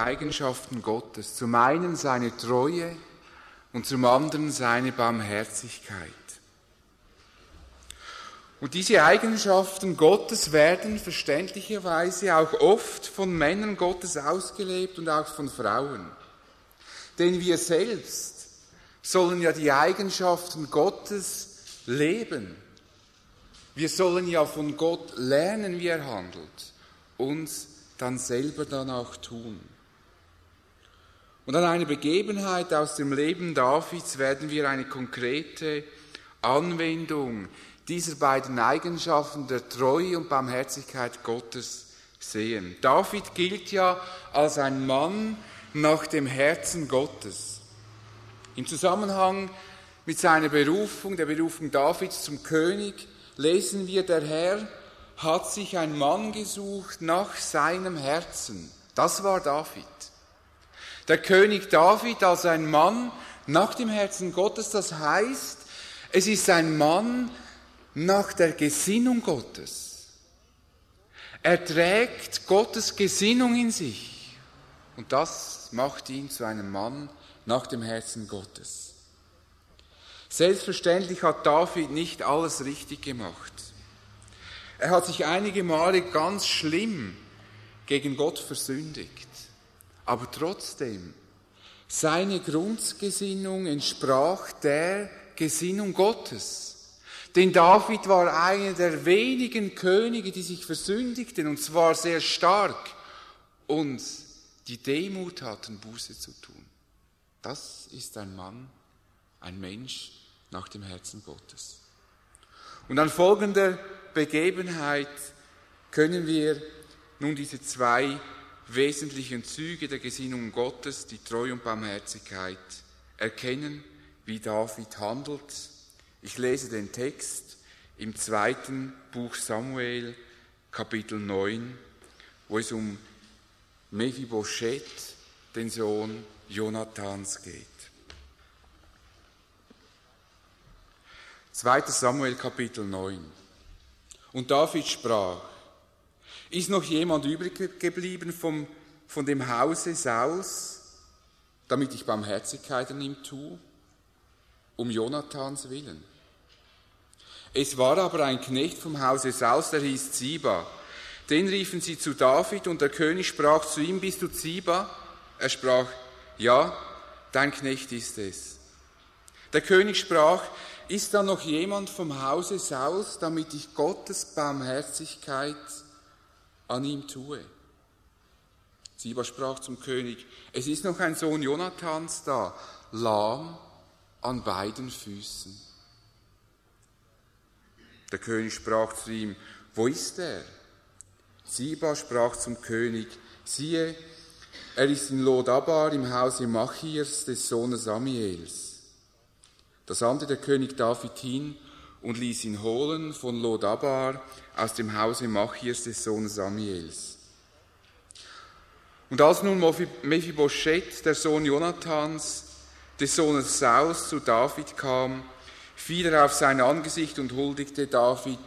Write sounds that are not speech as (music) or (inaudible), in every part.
Eigenschaften Gottes. Zum einen seine Treue und zum anderen seine Barmherzigkeit. Und diese Eigenschaften Gottes werden verständlicherweise auch oft von Männern Gottes ausgelebt und auch von Frauen. Denn wir selbst sollen ja die Eigenschaften Gottes leben. Wir sollen ja von Gott lernen, wie er handelt, uns dann selber dann auch tun. Und an einer Begebenheit aus dem Leben Davids werden wir eine konkrete Anwendung dieser beiden Eigenschaften der Treue und Barmherzigkeit Gottes sehen. David gilt ja als ein Mann nach dem Herzen Gottes. Im Zusammenhang mit seiner Berufung, der Berufung Davids zum König, lesen wir, der Herr hat sich ein Mann gesucht nach seinem Herzen. Das war David. Der König David als ein Mann nach dem Herzen Gottes, das heißt, es ist ein Mann nach der Gesinnung Gottes. Er trägt Gottes Gesinnung in sich und das macht ihn zu einem Mann nach dem Herzen Gottes. Selbstverständlich hat David nicht alles richtig gemacht. Er hat sich einige Male ganz schlimm gegen Gott versündigt. Aber trotzdem, seine Grundgesinnung entsprach der Gesinnung Gottes. Denn David war einer der wenigen Könige, die sich versündigten, und zwar sehr stark, und die Demut hatten, Buße zu tun. Das ist ein Mann, ein Mensch nach dem Herzen Gottes. Und an folgender Begebenheit können wir nun diese zwei wesentlichen Züge der Gesinnung Gottes, die Treue und Barmherzigkeit, erkennen, wie David handelt. Ich lese den Text im zweiten Buch Samuel, Kapitel 9, wo es um Mephibosheth, den Sohn Jonathans, geht. 2. Samuel Kapitel 9. Und David sprach, ist noch jemand übrig geblieben vom, von dem Hause Saus, damit ich Barmherzigkeit an ihm tue, um Jonathans willen? Es war aber ein Knecht vom Hause Saus, der hieß Ziba. Den riefen sie zu David und der König sprach zu ihm, bist du Ziba? Er sprach, ja, dein Knecht ist es. Der König sprach, ist da noch jemand vom Hause Saus, damit ich Gottes Barmherzigkeit an ihm tue? Siba sprach zum König, es ist noch ein Sohn Jonathans da, lahm an beiden Füßen. Der König sprach zu ihm, wo ist er? Siba sprach zum König, siehe, er ist in Lodabar im Hause Machirs des Sohnes Samiels. Da sandte der König David hin und ließ ihn holen von Lodabar aus dem Hause Machirs des Sohnes Samuels. Und als nun Mephibosheth, der Sohn Jonathans, des Sohnes Saus, zu David kam, fiel er auf sein Angesicht und huldigte David,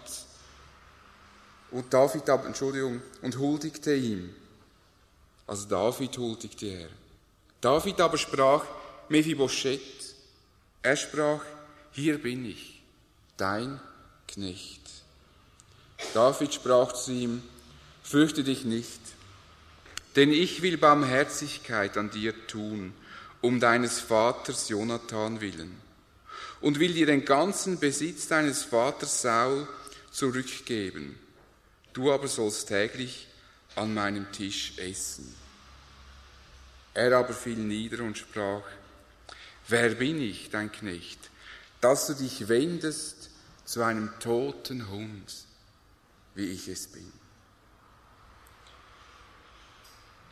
und David, Entschuldigung, und huldigte ihm. Also David huldigte er. David aber sprach, Mephibosheth, er sprach, hier bin ich, dein Knecht. David sprach zu ihm, fürchte dich nicht, denn ich will Barmherzigkeit an dir tun, um deines Vaters Jonathan willen, und will dir den ganzen Besitz deines Vaters Saul zurückgeben. Du aber sollst täglich an meinem Tisch essen. Er aber fiel nieder und sprach, Wer bin ich, dein Knecht, dass du dich wendest zu einem toten Hund, wie ich es bin?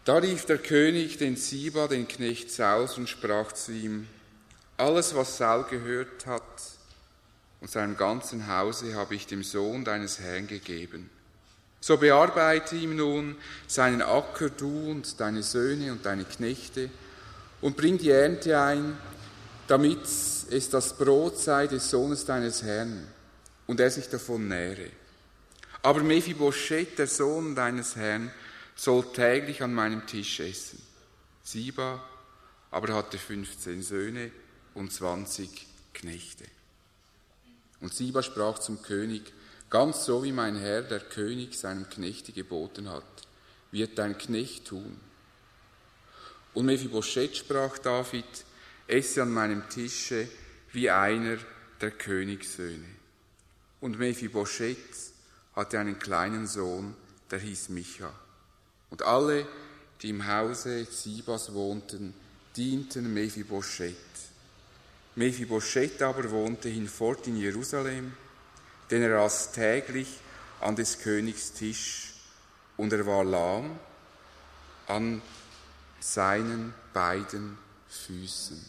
Da rief der König den Siba, den Knecht Saus, und sprach zu ihm, alles, was Saul gehört hat und seinem ganzen Hause habe ich dem Sohn deines Herrn gegeben. So bearbeite ihm nun seinen Acker, du und deine Söhne und deine Knechte, und bring die Ernte ein, damit es das Brot sei des Sohnes deines Herrn und er sich davon nähre. Aber Mephibosheth, der Sohn deines Herrn, soll täglich an meinem Tisch essen. Siba aber hatte 15 Söhne und 20 Knechte. Und Siba sprach zum König, ganz so wie mein Herr, der König, seinem Knechte geboten hat, wird dein Knecht tun. Und Mephibosheth sprach David, esse an meinem Tische wie einer der Königssöhne. Und Mephibosheth hatte einen kleinen Sohn, der hieß Micha. Und alle, die im Hause Sibas wohnten, dienten Mephibosheth. Mephibosheth aber wohnte hinfort in Jerusalem, denn er aß täglich an des Königs Tisch und er war lahm an seinen beiden Füßen.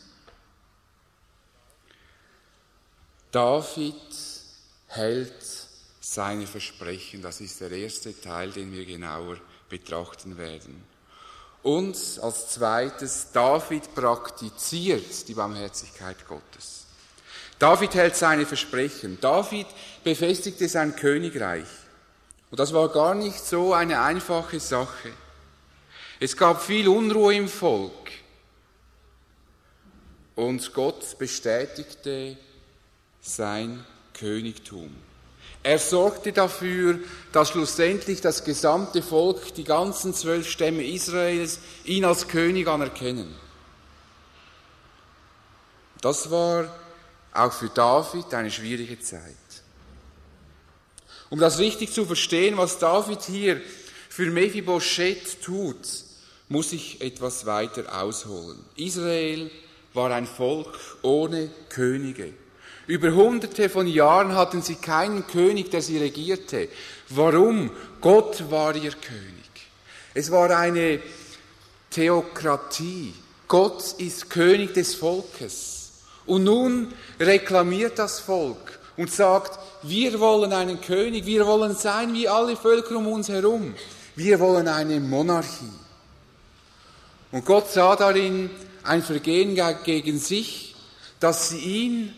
David hält seine Versprechen. Das ist der erste Teil, den wir genauer betrachten werden. Und als zweites, David praktiziert die Barmherzigkeit Gottes. David hält seine Versprechen. David befestigte sein Königreich. Und das war gar nicht so eine einfache Sache. Es gab viel Unruhe im Volk. Und Gott bestätigte sein Königtum. Er sorgte dafür, dass schlussendlich das gesamte Volk, die ganzen zwölf Stämme Israels, ihn als König anerkennen. Das war auch für David eine schwierige Zeit. Um das richtig zu verstehen, was David hier für Mephibosheth tut, muss ich etwas weiter ausholen. Israel war ein Volk ohne Könige. Über hunderte von Jahren hatten sie keinen König, der sie regierte. Warum? Gott war ihr König. Es war eine Theokratie. Gott ist König des Volkes. Und nun reklamiert das Volk und sagt, wir wollen einen König, wir wollen sein wie alle Völker um uns herum. Wir wollen eine Monarchie. Und Gott sah darin ein Vergehen gegen sich, dass sie ihn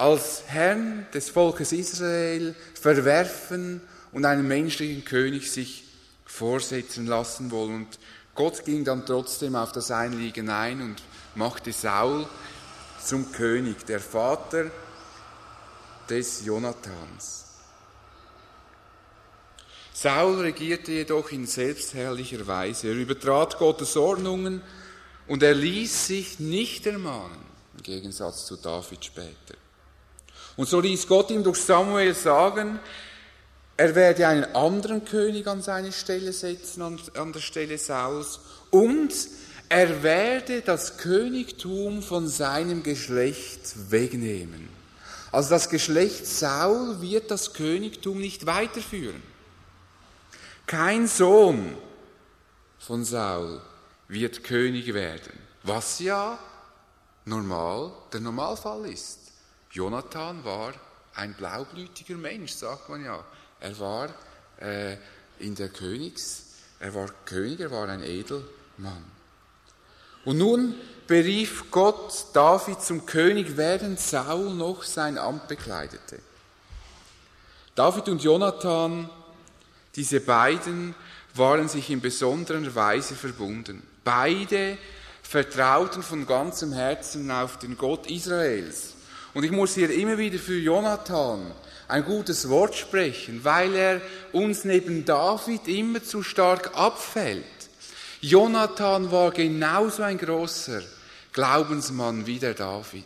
als Herrn des Volkes Israel verwerfen und einen menschlichen König sich vorsetzen lassen wollen. Und Gott ging dann trotzdem auf das Einliegen ein und machte Saul zum König, der Vater des Jonathans. Saul regierte jedoch in selbstherrlicher Weise. Er übertrat Gottes Ordnungen und er ließ sich nicht ermahnen, im Gegensatz zu David später. Und so ließ Gott ihm durch Samuel sagen, er werde einen anderen König an seine Stelle setzen, an, an der Stelle Sauls, und er werde das Königtum von seinem Geschlecht wegnehmen. Also das Geschlecht Saul wird das Königtum nicht weiterführen. Kein Sohn von Saul wird König werden, was ja normal der Normalfall ist. Jonathan war ein blaublütiger Mensch, sagt man ja. Er war äh, in der Königs, er war König, er war ein Edelmann. Und nun berief Gott David zum König, während Saul noch sein Amt bekleidete. David und Jonathan, diese beiden, waren sich in besonderer Weise verbunden. Beide vertrauten von ganzem Herzen auf den Gott Israels. Und ich muss hier immer wieder für Jonathan ein gutes Wort sprechen, weil er uns neben David immer zu stark abfällt. Jonathan war genauso ein großer Glaubensmann wie der David.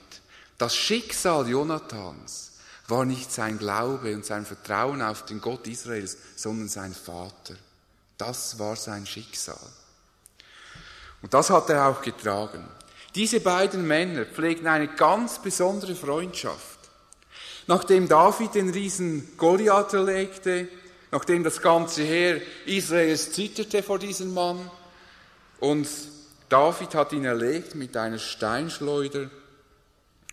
Das Schicksal Jonathans war nicht sein Glaube und sein Vertrauen auf den Gott Israels, sondern sein Vater. Das war sein Schicksal. Und das hat er auch getragen. Diese beiden Männer pflegten eine ganz besondere Freundschaft. Nachdem David den Riesen Goliath erlegte, nachdem das ganze Heer Israels zitterte vor diesem Mann, und David hat ihn erlegt mit einer Steinschleuder,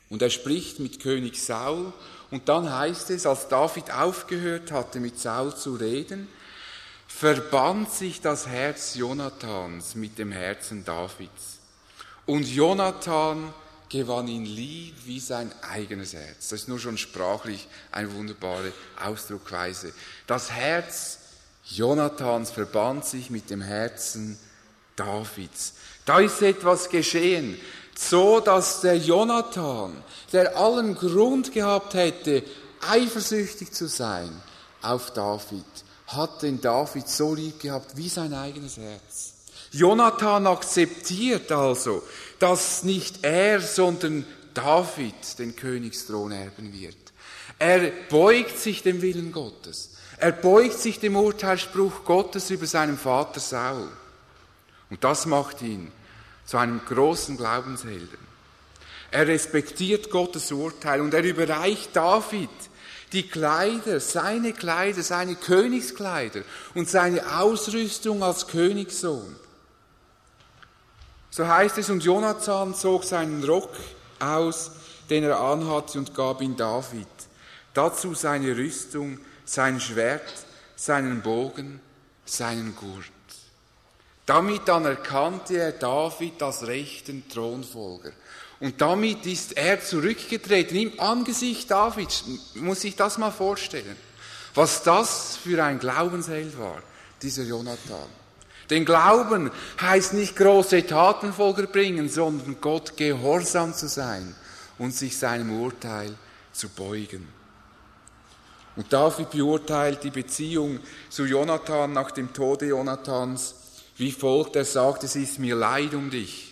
und er spricht mit König Saul, und dann heißt es, als David aufgehört hatte, mit Saul zu reden, verband sich das Herz Jonathans mit dem Herzen Davids. Und Jonathan gewann ihn lieb wie sein eigenes Herz. Das ist nur schon sprachlich eine wunderbare Ausdruckweise. Das Herz Jonathans verband sich mit dem Herzen Davids. Da ist etwas geschehen, so dass der Jonathan, der allen Grund gehabt hätte, eifersüchtig zu sein auf David, hat den David so lieb gehabt wie sein eigenes Herz. Jonathan akzeptiert also, dass nicht er, sondern David den Königsthron erben wird. Er beugt sich dem Willen Gottes. Er beugt sich dem Urteilsspruch Gottes über seinen Vater Saul. Und das macht ihn zu einem großen Glaubenshelden. Er respektiert Gottes Urteil und er überreicht David die Kleider, seine Kleider, seine Königskleider und seine Ausrüstung als Königssohn. So heißt es, und Jonathan zog seinen Rock aus, den er anhatte, und gab ihn David. Dazu seine Rüstung, sein Schwert, seinen Bogen, seinen Gurt. Damit anerkannte er David als rechten Thronfolger. Und damit ist er zurückgetreten im Angesicht Davids. Muss ich das mal vorstellen. Was das für ein Glaubensheld war, dieser Jonathan. Denn Glauben heißt nicht große Tatenfolger bringen, sondern Gott gehorsam zu sein und sich seinem Urteil zu beugen. Und David beurteilt die Beziehung zu Jonathan nach dem Tode Jonathans wie folgt. Er sagt, es ist mir leid um dich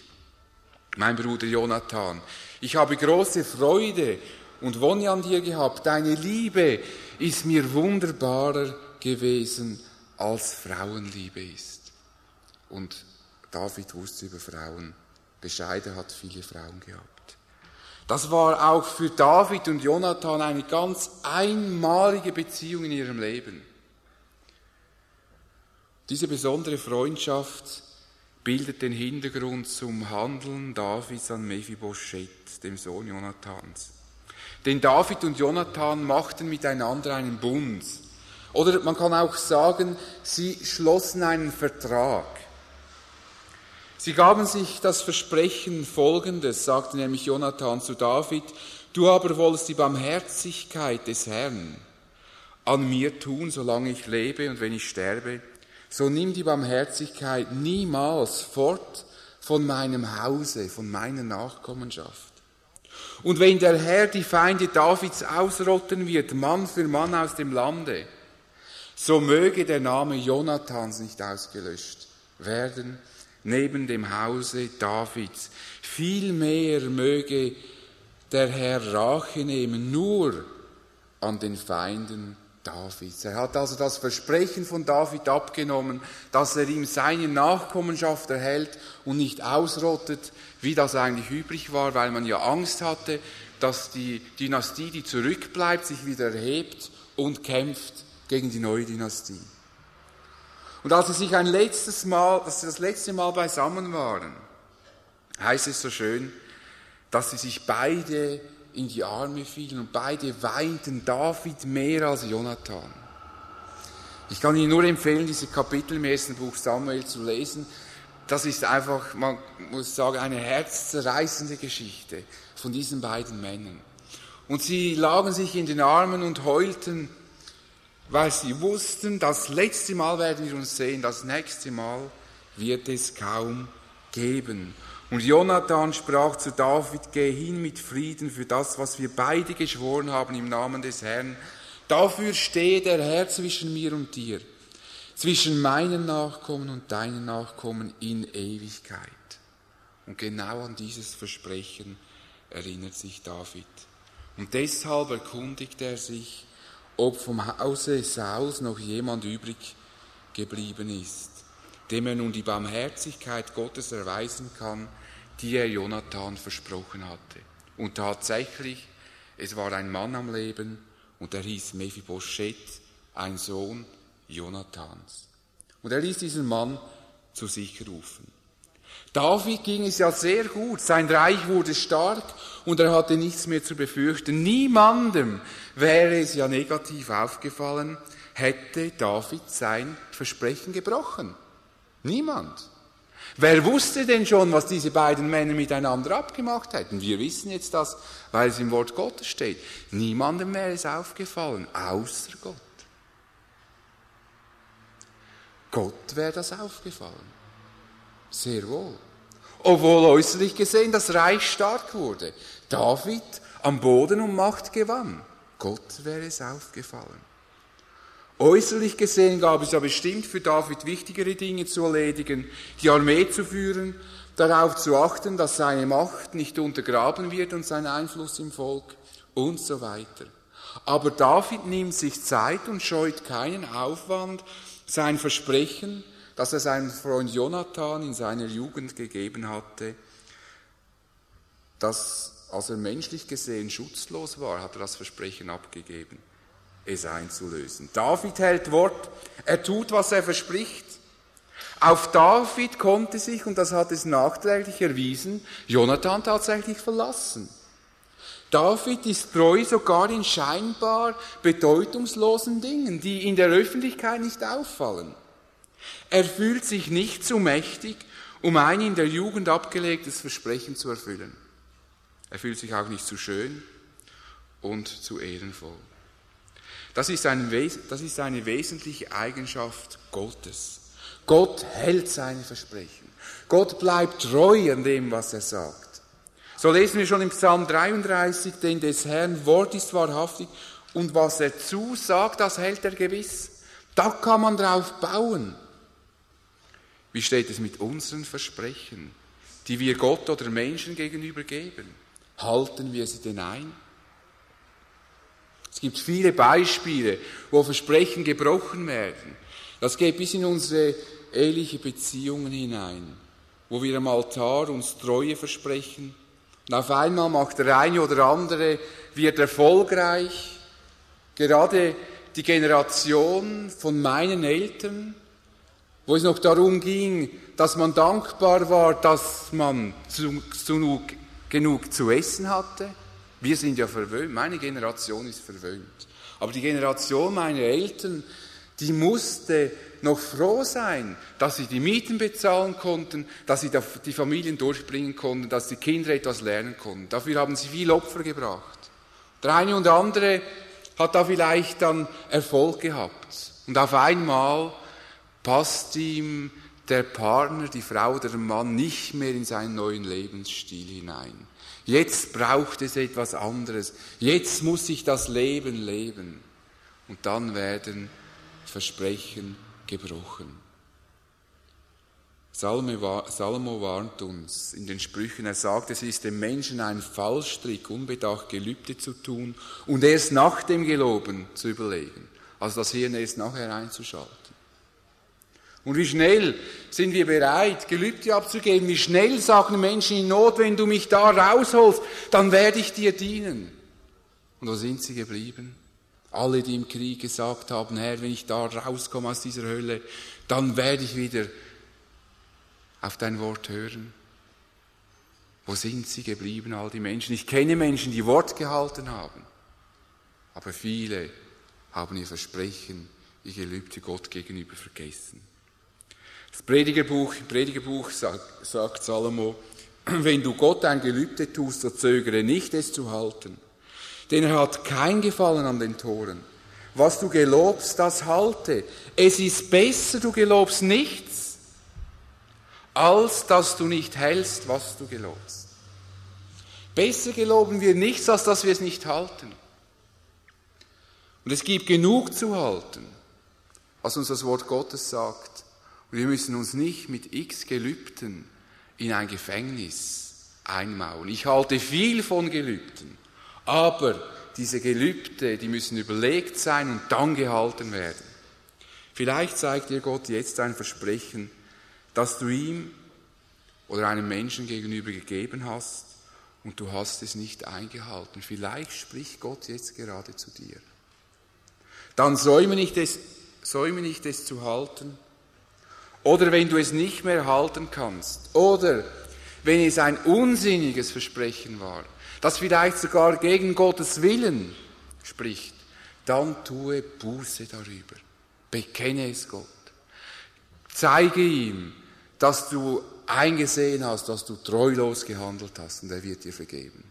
mein Bruder Jonathan. Ich habe große Freude und Wonne an dir gehabt. Deine Liebe ist mir wunderbarer gewesen, als Frauenliebe ist. Und David wusste über Frauen Bescheid, er hat viele Frauen gehabt. Das war auch für David und Jonathan eine ganz einmalige Beziehung in ihrem Leben. Diese besondere Freundschaft bildet den Hintergrund zum Handeln Davids an Mephibosheth, dem Sohn Jonathans. Denn David und Jonathan machten miteinander einen Bund. Oder man kann auch sagen, sie schlossen einen Vertrag. Sie gaben sich das Versprechen folgendes, sagte nämlich Jonathan zu David, du aber wolltest die Barmherzigkeit des Herrn an mir tun, solange ich lebe und wenn ich sterbe, so nimm die Barmherzigkeit niemals fort von meinem Hause, von meiner Nachkommenschaft. Und wenn der Herr die Feinde Davids ausrotten wird, Mann für Mann aus dem Lande, so möge der Name Jonathans nicht ausgelöscht werden, neben dem Hause Davids. Vielmehr möge der Herr Rache nehmen, nur an den Feinden Davids. Er hat also das Versprechen von David abgenommen, dass er ihm seine Nachkommenschaft erhält und nicht ausrottet, wie das eigentlich üblich war, weil man ja Angst hatte, dass die Dynastie, die zurückbleibt, sich wieder erhebt und kämpft gegen die neue Dynastie. Und als sie sich ein letztes Mal, dass sie das letzte Mal beisammen waren, heißt es so schön, dass sie sich beide in die Arme fielen und beide weinten David mehr als Jonathan. Ich kann Ihnen nur empfehlen, diese Kapitel im ersten Buch Samuel zu lesen. Das ist einfach, man muss sagen, eine herzzerreißende Geschichte von diesen beiden Männern. Und sie lagen sich in den Armen und heulten, weil sie wussten, das letzte Mal werden wir uns sehen, das nächste Mal wird es kaum geben. Und Jonathan sprach zu David, geh hin mit Frieden für das, was wir beide geschworen haben im Namen des Herrn. Dafür stehe der Herr zwischen mir und dir, zwischen meinen Nachkommen und deinen Nachkommen in Ewigkeit. Und genau an dieses Versprechen erinnert sich David. Und deshalb erkundigt er sich, ob vom Hause Sauls noch jemand übrig geblieben ist, dem er nun die Barmherzigkeit Gottes erweisen kann, die er Jonathan versprochen hatte. Und tatsächlich, es war ein Mann am Leben und er hieß Mephibosheth, ein Sohn Jonathans. Und er ließ diesen Mann zu sich rufen. David ging es ja sehr gut, sein Reich wurde stark und er hatte nichts mehr zu befürchten. Niemandem wäre es ja negativ aufgefallen, hätte David sein Versprechen gebrochen. Niemand. Wer wusste denn schon, was diese beiden Männer miteinander abgemacht hätten? Wir wissen jetzt das, weil es im Wort Gottes steht. Niemandem wäre es aufgefallen, außer Gott. Gott wäre das aufgefallen. Sehr wohl. Obwohl äußerlich gesehen das Reich stark wurde. David am Boden um Macht gewann. Gott wäre es aufgefallen. Äußerlich gesehen gab es ja bestimmt für David wichtigere Dinge zu erledigen, die Armee zu führen, darauf zu achten, dass seine Macht nicht untergraben wird und sein Einfluss im Volk und so weiter. Aber David nimmt sich Zeit und scheut keinen Aufwand, sein Versprechen, das er seinem Freund Jonathan in seiner Jugend gegeben hatte, dass, als er menschlich gesehen schutzlos war, hat er das Versprechen abgegeben es einzulösen. David hält Wort, er tut, was er verspricht. Auf David konnte sich, und das hat es nachträglich erwiesen, Jonathan tatsächlich verlassen. David ist treu sogar in scheinbar bedeutungslosen Dingen, die in der Öffentlichkeit nicht auffallen. Er fühlt sich nicht zu mächtig, um ein in der Jugend abgelegtes Versprechen zu erfüllen. Er fühlt sich auch nicht zu schön und zu ehrenvoll. Das ist, ein, das ist eine wesentliche Eigenschaft Gottes. Gott hält seine Versprechen. Gott bleibt treu an dem, was er sagt. So lesen wir schon im Psalm 33, denn des Herrn Wort ist wahrhaftig und was er zusagt, das hält er gewiss. Da kann man drauf bauen. Wie steht es mit unseren Versprechen, die wir Gott oder Menschen gegenüber geben? Halten wir sie denn ein? Es gibt viele Beispiele, wo Versprechen gebrochen werden. Das geht bis in unsere eheliche Beziehungen hinein, wo wir am Altar uns Treue versprechen. Und auf einmal macht der eine oder andere, wird erfolgreich. Gerade die Generation von meinen Eltern, wo es noch darum ging, dass man dankbar war, dass man zu, zu, genug zu essen hatte, wir sind ja verwöhnt, meine Generation ist verwöhnt. Aber die Generation meiner Eltern, die musste noch froh sein, dass sie die Mieten bezahlen konnten, dass sie die Familien durchbringen konnten, dass die Kinder etwas lernen konnten. Dafür haben sie viel Opfer gebracht. Der eine und andere hat da vielleicht dann Erfolg gehabt. Und auf einmal passt ihm der Partner, die Frau oder der Mann nicht mehr in seinen neuen Lebensstil hinein. Jetzt braucht es etwas anderes. Jetzt muss ich das Leben leben. Und dann werden Versprechen gebrochen. Salomo warnt uns in den Sprüchen, er sagt, es ist dem Menschen ein Fallstrick, unbedacht Gelübde zu tun und erst nach dem Geloben zu überlegen. Also das Hirn erst nachher einzuschalten. Und wie schnell sind wir bereit, Gelübde abzugeben? Wie schnell sagen Menschen in Not, wenn du mich da rausholst, dann werde ich dir dienen. Und wo sind sie geblieben? Alle, die im Krieg gesagt haben, Herr, wenn ich da rauskomme aus dieser Hölle, dann werde ich wieder auf dein Wort hören. Wo sind sie geblieben, all die Menschen? Ich kenne Menschen, die Wort gehalten haben, aber viele haben ihr Versprechen, ihr Gelübde Gott gegenüber vergessen. Das Predigerbuch, Predigerbuch sagt, sagt Salomo, (clears throat) wenn du Gott ein Gelübde tust, so zögere nicht, es zu halten. Denn er hat kein Gefallen an den Toren. Was du gelobst, das halte. Es ist besser, du gelobst nichts, als dass du nicht hältst, was du gelobst. Besser geloben wir nichts, als dass wir es nicht halten. Und es gibt genug zu halten, was uns das Wort Gottes sagt. Wir müssen uns nicht mit x Gelübden in ein Gefängnis einmauern. Ich halte viel von Gelübden, aber diese Gelübde, die müssen überlegt sein und dann gehalten werden. Vielleicht zeigt dir Gott jetzt ein Versprechen, das du ihm oder einem Menschen gegenüber gegeben hast und du hast es nicht eingehalten. Vielleicht spricht Gott jetzt gerade zu dir. Dann säume nicht es, säume nicht es zu halten oder wenn du es nicht mehr halten kannst. Oder wenn es ein unsinniges Versprechen war, das vielleicht sogar gegen Gottes Willen spricht, dann tue Buße darüber. Bekenne es Gott. Zeige ihm, dass du eingesehen hast, dass du treulos gehandelt hast und er wird dir vergeben.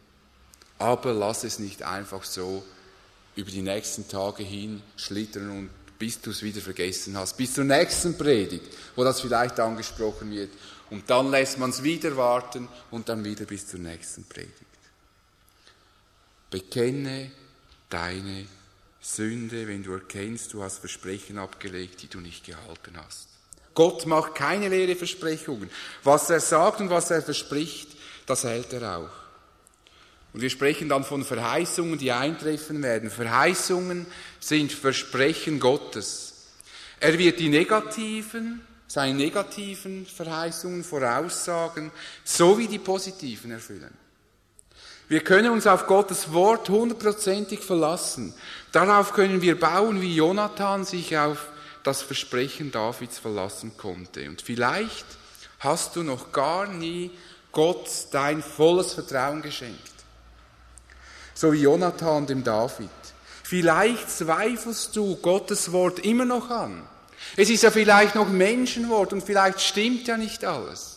Aber lass es nicht einfach so über die nächsten Tage hin schlittern und bis du es wieder vergessen hast, bis zur nächsten Predigt, wo das vielleicht angesprochen wird. Und dann lässt man es wieder warten und dann wieder bis zur nächsten Predigt. Bekenne deine Sünde, wenn du erkennst, du hast Versprechen abgelegt, die du nicht gehalten hast. Gott macht keine leere Versprechungen. Was er sagt und was er verspricht, das hält er auch. Und wir sprechen dann von Verheißungen, die eintreffen werden. Verheißungen sind Versprechen Gottes. Er wird die negativen, seine negativen Verheißungen, Voraussagen sowie die positiven erfüllen. Wir können uns auf Gottes Wort hundertprozentig verlassen. Darauf können wir bauen, wie Jonathan sich auf das Versprechen Davids verlassen konnte. Und vielleicht hast du noch gar nie Gott dein volles Vertrauen geschenkt. So wie Jonathan dem David. Vielleicht zweifelst du Gottes Wort immer noch an. Es ist ja vielleicht noch Menschenwort und vielleicht stimmt ja nicht alles.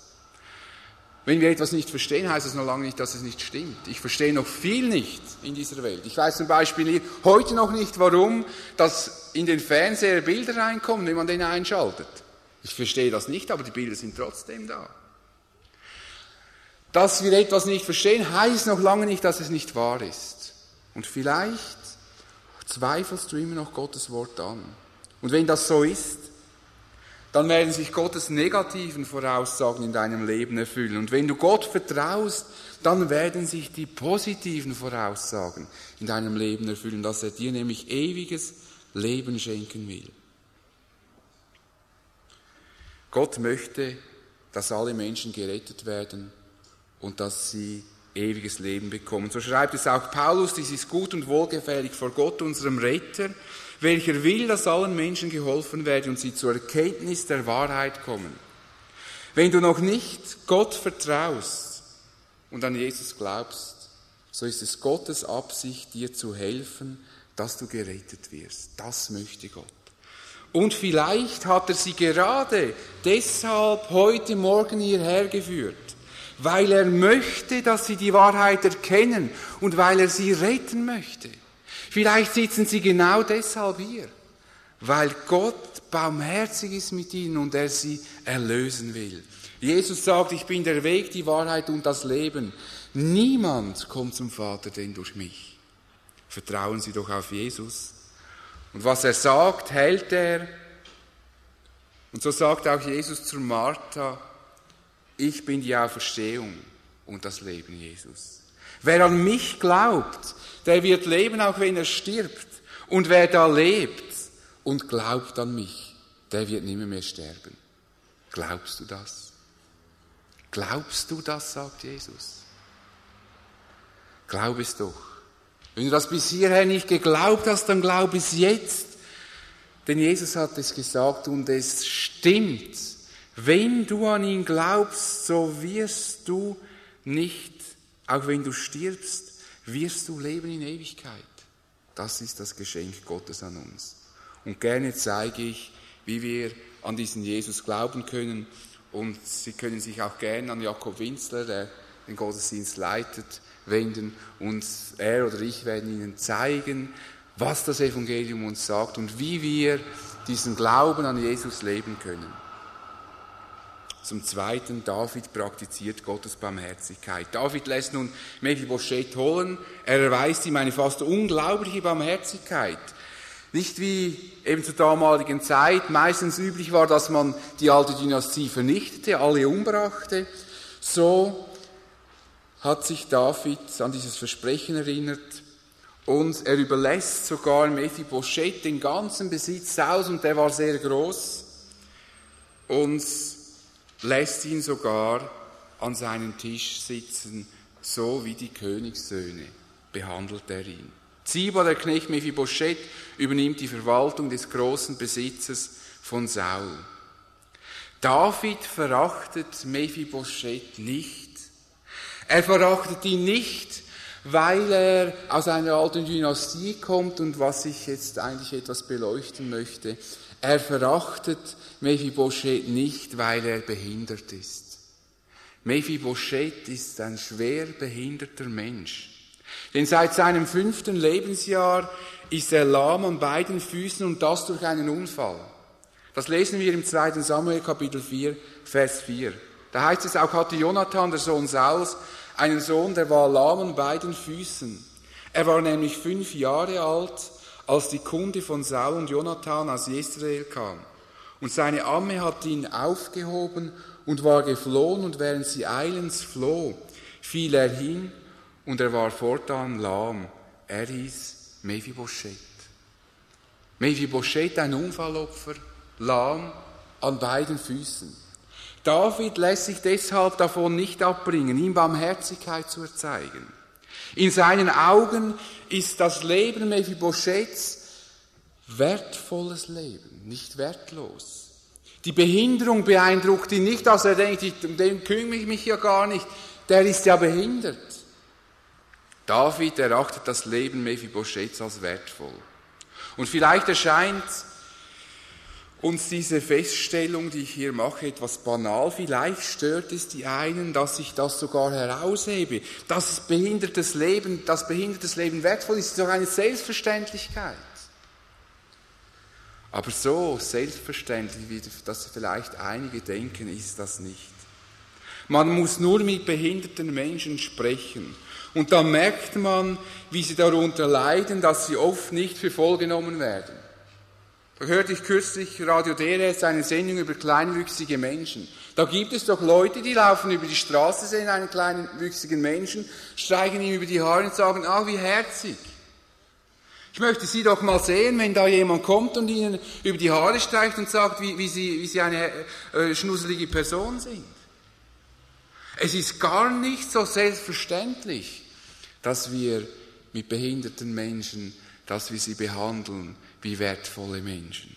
Wenn wir etwas nicht verstehen, heißt es noch lange nicht, dass es nicht stimmt. Ich verstehe noch viel nicht in dieser Welt. Ich weiß zum Beispiel heute noch nicht, warum dass in den Fernseher Bilder reinkommen, wenn man den einschaltet. Ich verstehe das nicht, aber die Bilder sind trotzdem da. Dass wir etwas nicht verstehen, heißt noch lange nicht, dass es nicht wahr ist. Und vielleicht zweifelst du immer noch Gottes Wort an. Und wenn das so ist, dann werden sich Gottes negativen Voraussagen in deinem Leben erfüllen. Und wenn du Gott vertraust, dann werden sich die positiven Voraussagen in deinem Leben erfüllen, dass er dir nämlich ewiges Leben schenken will. Gott möchte, dass alle Menschen gerettet werden und dass sie ewiges Leben bekommen. So schreibt es auch Paulus, dies ist gut und wohlgefällig vor Gott, unserem Retter, welcher will, dass allen Menschen geholfen werde und sie zur Erkenntnis der Wahrheit kommen. Wenn du noch nicht Gott vertraust und an Jesus glaubst, so ist es Gottes Absicht, dir zu helfen, dass du gerettet wirst. Das möchte Gott. Und vielleicht hat er sie gerade deshalb heute Morgen hierher geführt, weil er möchte, dass sie die Wahrheit erkennen und weil er sie retten möchte. Vielleicht sitzen sie genau deshalb hier, weil Gott barmherzig ist mit ihnen und er sie erlösen will. Jesus sagt, ich bin der Weg, die Wahrheit und das Leben. Niemand kommt zum Vater denn durch mich. Vertrauen Sie doch auf Jesus. Und was er sagt, hält er. Und so sagt auch Jesus zu Martha, ich bin die Auferstehung und das Leben Jesus. Wer an mich glaubt, der wird leben, auch wenn er stirbt. Und wer da lebt und glaubt an mich, der wird nimmer mehr sterben. Glaubst du das? Glaubst du das, sagt Jesus? Glaub es doch. Wenn du das bis hierher nicht geglaubt hast, dann glaub es jetzt. Denn Jesus hat es gesagt und es stimmt. Wenn du an ihn glaubst, so wirst du nicht, auch wenn du stirbst, wirst du leben in Ewigkeit. Das ist das Geschenk Gottes an uns. Und gerne zeige ich, wie wir an diesen Jesus glauben können. Und Sie können sich auch gerne an Jakob Winzler, der den Gottesdienst leitet, wenden. Und er oder ich werden Ihnen zeigen, was das Evangelium uns sagt und wie wir diesen Glauben an Jesus leben können. Zum Zweiten, David praktiziert Gottes Barmherzigkeit. David lässt nun Mephibosheth holen. Er erweist ihm eine fast unglaubliche Barmherzigkeit. Nicht wie eben zur damaligen Zeit meistens üblich war, dass man die alte Dynastie vernichtete, alle umbrachte. So hat sich David an dieses Versprechen erinnert und er überlässt sogar Mephibosheth den ganzen Besitz aus und der war sehr groß. Und lässt ihn sogar an seinen Tisch sitzen, so wie die Königssöhne behandelt er ihn. Ziba, der Knecht Mephibosheth, übernimmt die Verwaltung des großen Besitzes von Saul. David verachtet Mephibosheth nicht. Er verachtet ihn nicht, weil er aus einer alten Dynastie kommt und was ich jetzt eigentlich etwas beleuchten möchte. Er verachtet Mephibosheth nicht, weil er behindert ist. Mephibosheth ist ein schwer behinderter Mensch. Denn seit seinem fünften Lebensjahr ist er lahm an beiden Füßen und das durch einen Unfall. Das lesen wir im 2. Samuel Kapitel 4, Vers 4. Da heißt es, auch hatte Jonathan, der Sohn Sauls, einen Sohn, der war lahm an beiden Füßen. Er war nämlich fünf Jahre alt, als die Kunde von Saul und Jonathan aus Israel kam. Und seine Amme hat ihn aufgehoben und war geflohen, und während sie eilends floh, fiel er hin, und er war fortan lahm. Er hieß Mephibosheth. Mephibosheth, ein Unfallopfer, lahm an beiden Füßen. David lässt sich deshalb davon nicht abbringen, ihm Barmherzigkeit zu erzeigen. In seinen Augen ist das Leben Mephibosheths wertvolles Leben, nicht wertlos. Die Behinderung beeindruckt ihn nicht, dass er denkt, um den kümmere ich mich ja gar nicht, der ist ja behindert. David erachtet das Leben Mephibosheths als wertvoll. Und vielleicht erscheint uns diese Feststellung, die ich hier mache, etwas banal. Vielleicht stört es die einen, dass ich das sogar heraushebe. Das behindertes Leben, das behindertes Leben wertvoll ist, ist doch eine Selbstverständlichkeit. Aber so selbstverständlich, wie das vielleicht einige denken, ist das nicht. Man muss nur mit behinderten Menschen sprechen. Und dann merkt man, wie sie darunter leiden, dass sie oft nicht für voll genommen werden. Hörte ich kürzlich Radio DRS eine Sendung über kleinwüchsige Menschen. Da gibt es doch Leute, die laufen über die Straße, sehen einen kleinwüchsigen Menschen, streichen ihm über die Haare und sagen, ah, wie herzig. Ich möchte Sie doch mal sehen, wenn da jemand kommt und Ihnen über die Haare streicht und sagt, wie, wie, Sie, wie Sie eine äh, schnusselige Person sind. Es ist gar nicht so selbstverständlich, dass wir mit behinderten Menschen, dass wir sie behandeln, wie wertvolle Menschen.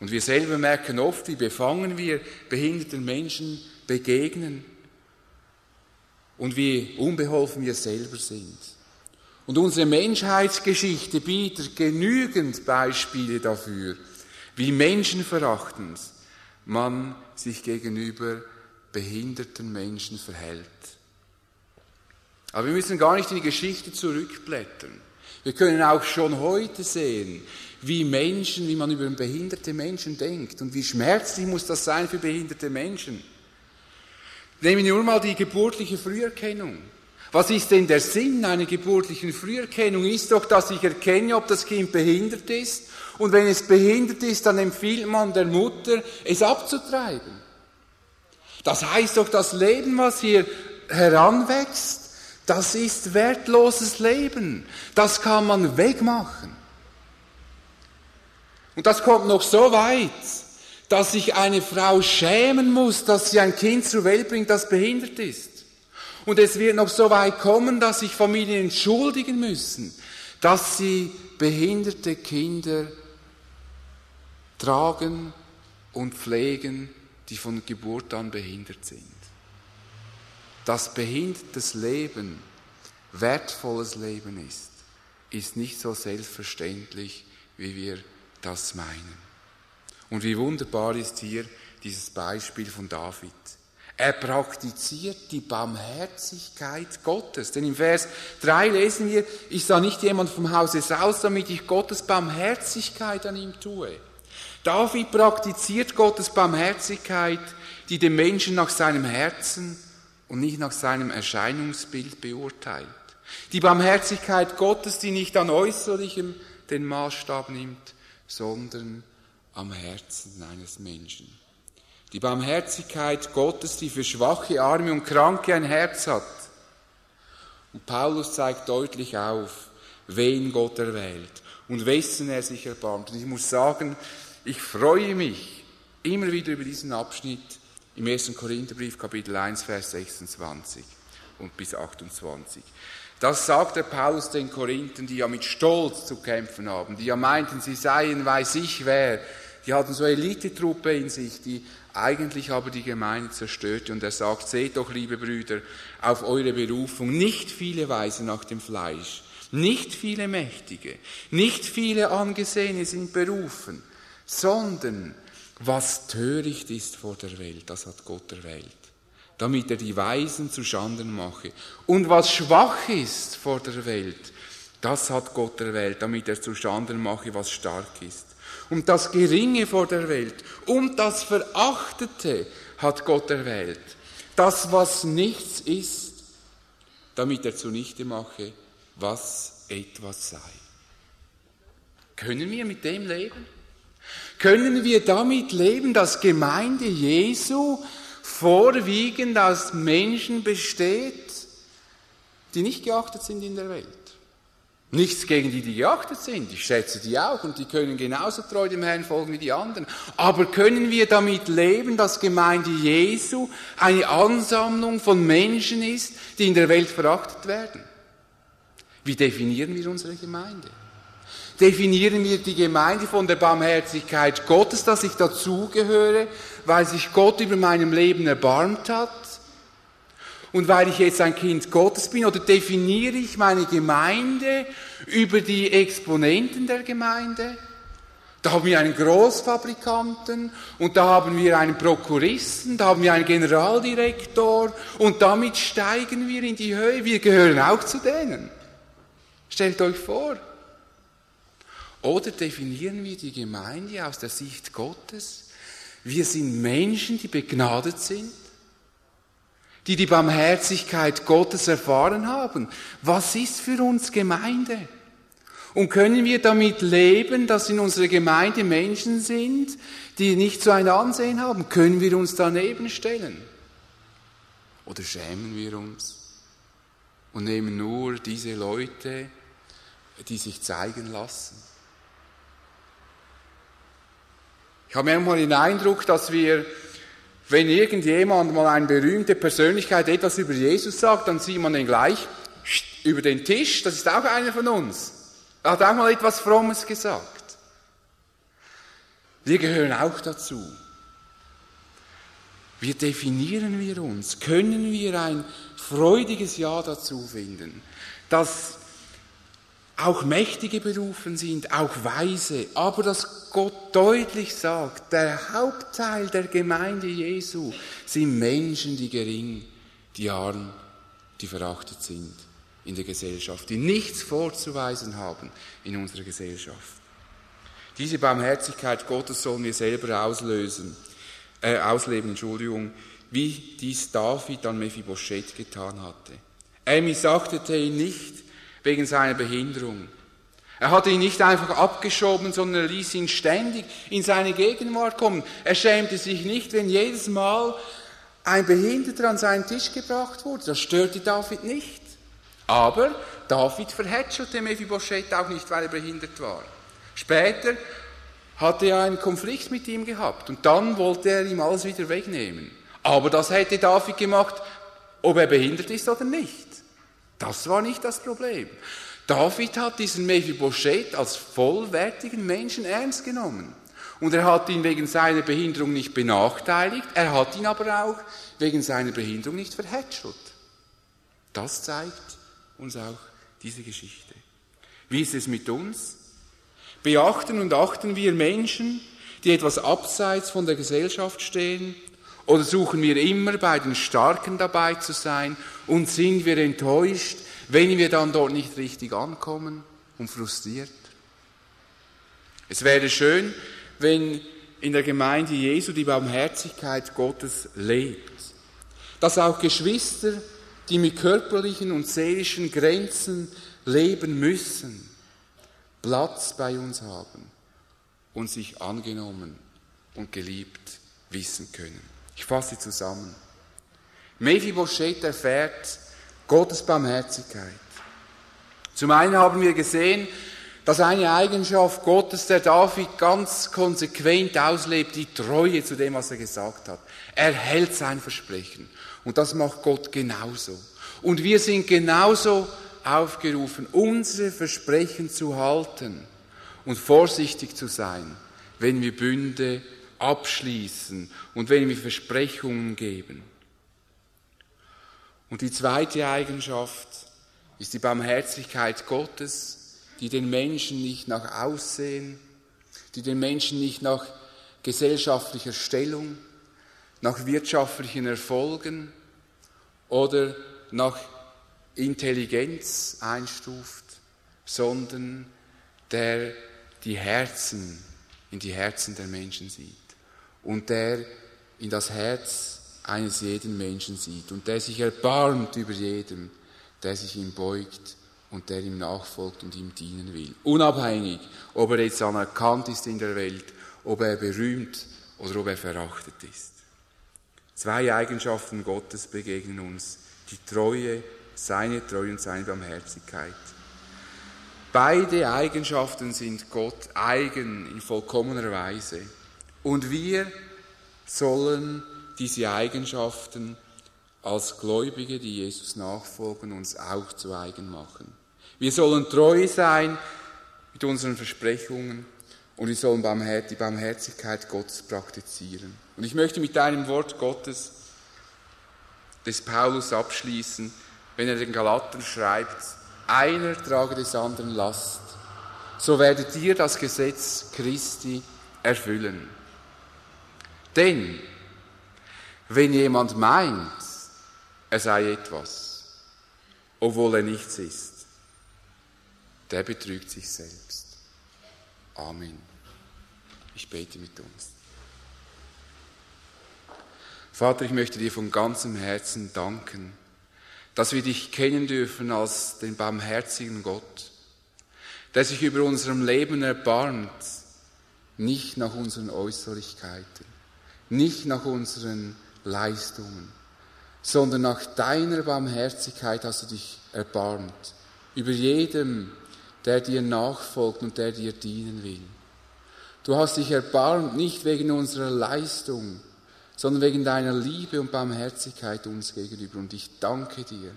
Und wir selber merken oft, wie befangen wir behinderten Menschen begegnen und wie unbeholfen wir selber sind. Und unsere Menschheitsgeschichte bietet genügend Beispiele dafür, wie menschenverachtend man sich gegenüber behinderten Menschen verhält. Aber wir müssen gar nicht in die Geschichte zurückblättern. Wir können auch schon heute sehen, wie Menschen, wie man über behinderte Menschen denkt und wie schmerzlich muss das sein für behinderte Menschen. Nehmen wir nur mal die geburtliche Früherkennung. Was ist denn der Sinn einer geburtlichen Früherkennung? Ist doch, dass ich erkenne, ob das Kind behindert ist. Und wenn es behindert ist, dann empfiehlt man der Mutter, es abzutreiben. Das heißt doch, das Leben, was hier heranwächst, das ist wertloses Leben. Das kann man wegmachen. Und das kommt noch so weit, dass sich eine Frau schämen muss, dass sie ein Kind zur Welt bringt, das behindert ist. Und es wird noch so weit kommen, dass sich Familien entschuldigen müssen, dass sie behinderte Kinder tragen und pflegen, die von Geburt an behindert sind dass behindertes Leben wertvolles Leben ist, ist nicht so selbstverständlich, wie wir das meinen. Und wie wunderbar ist hier dieses Beispiel von David. Er praktiziert die Barmherzigkeit Gottes. Denn im Vers 3 lesen wir, ich sah nicht jemand vom Hause Saus, damit ich Gottes Barmherzigkeit an ihm tue. David praktiziert Gottes Barmherzigkeit, die den Menschen nach seinem Herzen und nicht nach seinem Erscheinungsbild beurteilt. Die Barmherzigkeit Gottes, die nicht an äußerlichem den Maßstab nimmt, sondern am Herzen eines Menschen. Die Barmherzigkeit Gottes, die für schwache, arme und kranke ein Herz hat. Und Paulus zeigt deutlich auf, wen Gott erwählt und wessen er sich erbarmt. Und ich muss sagen, ich freue mich immer wieder über diesen Abschnitt, im 1. Korintherbrief Kapitel 1, Vers 26 und bis 28. Das sagt der Paulus den Korinthen, die ja mit Stolz zu kämpfen haben, die ja meinten, sie seien weiß ich wer, die hatten so Elitetruppe in sich, die eigentlich aber die Gemeinde zerstörte. Und er sagt, seht doch, liebe Brüder, auf eure Berufung, nicht viele Weise nach dem Fleisch, nicht viele Mächtige, nicht viele Angesehene sind berufen, sondern was töricht ist vor der Welt, das hat Gott erwählt, damit er die Weisen zu Schanden mache. Und was schwach ist vor der Welt, das hat Gott erwählt, damit er zu Schanden mache, was stark ist. Und das Geringe vor der Welt und das Verachtete hat Gott erwählt. Das, was nichts ist, damit er zunichte mache, was etwas sei. Können wir mit dem leben? Können wir damit leben, dass Gemeinde Jesu vorwiegend aus Menschen besteht, die nicht geachtet sind in der Welt? Nichts gegen die, die geachtet sind. Ich schätze die auch und die können genauso treu dem Herrn folgen wie die anderen. Aber können wir damit leben, dass Gemeinde Jesu eine Ansammlung von Menschen ist, die in der Welt verachtet werden? Wie definieren wir unsere Gemeinde? Definieren wir die Gemeinde von der Barmherzigkeit Gottes, dass ich dazugehöre, weil sich Gott über meinem Leben erbarmt hat? und weil ich jetzt ein Kind Gottes bin? Oder definiere ich meine Gemeinde über die Exponenten der Gemeinde? Da haben wir einen Großfabrikanten und da haben wir einen Prokuristen, da haben wir einen Generaldirektor und damit steigen wir in die Höhe. Wir gehören auch zu denen. Stellt euch vor. Oder definieren wir die Gemeinde aus der Sicht Gottes? Wir sind Menschen, die begnadet sind die die Barmherzigkeit Gottes erfahren haben. Was ist für uns Gemeinde? Und können wir damit leben, dass in unserer Gemeinde Menschen sind, die nicht so ein Ansehen haben? Können wir uns daneben stellen? Oder schämen wir uns und nehmen nur diese Leute, die sich zeigen lassen? Ich habe manchmal den Eindruck, dass wir wenn irgendjemand mal eine berühmte Persönlichkeit etwas über Jesus sagt, dann sieht man ihn gleich über den Tisch. Das ist auch einer von uns. Er hat auch mal etwas Frommes gesagt. Wir gehören auch dazu. Wie definieren wir uns? Können wir ein freudiges Ja dazu finden, dass auch Mächtige berufen sind, auch Weise, aber dass Gott deutlich sagt, der Hauptteil der Gemeinde Jesu sind Menschen, die gering, die arm, die verachtet sind in der Gesellschaft, die nichts vorzuweisen haben in unserer Gesellschaft. Diese Barmherzigkeit Gottes sollen wir selber auslösen, äh, ausleben, Entschuldigung, wie dies David an Mephibosheth getan hatte. Er missachtete ihn nicht, wegen seiner Behinderung. Er hatte ihn nicht einfach abgeschoben, sondern er ließ ihn ständig in seine Gegenwart kommen. Er schämte sich nicht, wenn jedes Mal ein Behinderter an seinen Tisch gebracht wurde. Das störte David nicht. Aber David verhätschelte Mephibosheth auch nicht, weil er behindert war. Später hatte er einen Konflikt mit ihm gehabt und dann wollte er ihm alles wieder wegnehmen. Aber das hätte David gemacht, ob er behindert ist oder nicht. Das war nicht das Problem. David hat diesen Mephibosheth als vollwertigen Menschen ernst genommen. Und er hat ihn wegen seiner Behinderung nicht benachteiligt, er hat ihn aber auch wegen seiner Behinderung nicht verhätschelt. Das zeigt uns auch diese Geschichte. Wie ist es mit uns? Beachten und achten wir Menschen, die etwas abseits von der Gesellschaft stehen, oder suchen wir immer bei den Starken dabei zu sein und sind wir enttäuscht, wenn wir dann dort nicht richtig ankommen und frustriert? Es wäre schön, wenn in der Gemeinde Jesu die Barmherzigkeit Gottes lebt. Dass auch Geschwister, die mit körperlichen und seelischen Grenzen leben müssen, Platz bei uns haben und sich angenommen und geliebt wissen können. Ich fasse zusammen. Mephibosheth erfährt Gottes Barmherzigkeit. Zum einen haben wir gesehen, dass eine Eigenschaft Gottes, der David ganz konsequent auslebt, die Treue zu dem, was er gesagt hat. Er hält sein Versprechen. Und das macht Gott genauso. Und wir sind genauso aufgerufen, unsere Versprechen zu halten und vorsichtig zu sein, wenn wir Bünde abschließen und wenn wir Versprechungen geben. Und die zweite Eigenschaft ist die Barmherzigkeit Gottes, die den Menschen nicht nach Aussehen, die den Menschen nicht nach gesellschaftlicher Stellung, nach wirtschaftlichen Erfolgen oder nach Intelligenz einstuft, sondern der die Herzen in die Herzen der Menschen sieht und der in das Herz eines jeden Menschen sieht und der sich erbarmt über jedem, der sich ihm beugt und der ihm nachfolgt und ihm dienen will. Unabhängig, ob er jetzt anerkannt ist in der Welt, ob er berühmt oder ob er verachtet ist. Zwei Eigenschaften Gottes begegnen uns. Die Treue, seine Treue und seine Barmherzigkeit. Beide Eigenschaften sind Gott eigen in vollkommener Weise. Und wir sollen diese Eigenschaften als Gläubige, die Jesus nachfolgen, uns auch zu eigen machen. Wir sollen treu sein mit unseren Versprechungen und wir sollen die Barmherzigkeit Gottes praktizieren. Und ich möchte mit einem Wort Gottes des Paulus abschließen, wenn er den Galatern schreibt, einer trage des anderen Last, so werdet ihr das Gesetz Christi erfüllen. Denn wenn jemand meint, er sei etwas, obwohl er nichts ist, der betrügt sich selbst. Amen. Ich bete mit uns. Vater, ich möchte dir von ganzem Herzen danken, dass wir dich kennen dürfen als den barmherzigen Gott, der sich über unserem Leben erbarmt, nicht nach unseren Äußerlichkeiten, nicht nach unseren Leistungen, sondern nach deiner Barmherzigkeit hast du dich erbarmt über jedem, der dir nachfolgt und der dir dienen will. Du hast dich erbarmt nicht wegen unserer Leistung, sondern wegen deiner Liebe und Barmherzigkeit uns gegenüber. Und ich danke dir.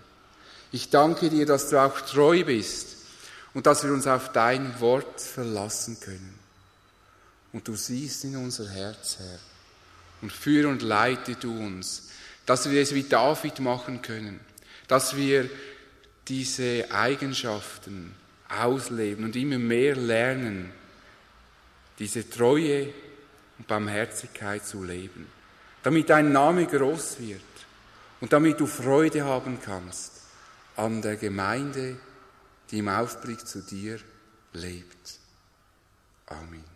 Ich danke dir, dass du auch treu bist und dass wir uns auf dein Wort verlassen können. Und du siehst in unser Herz, Herr, und führe und leite du uns, dass wir es wie David machen können, dass wir diese Eigenschaften ausleben und immer mehr lernen, diese Treue und Barmherzigkeit zu leben damit dein Name groß wird und damit du Freude haben kannst an der Gemeinde, die im Aufblick zu dir lebt. Amen.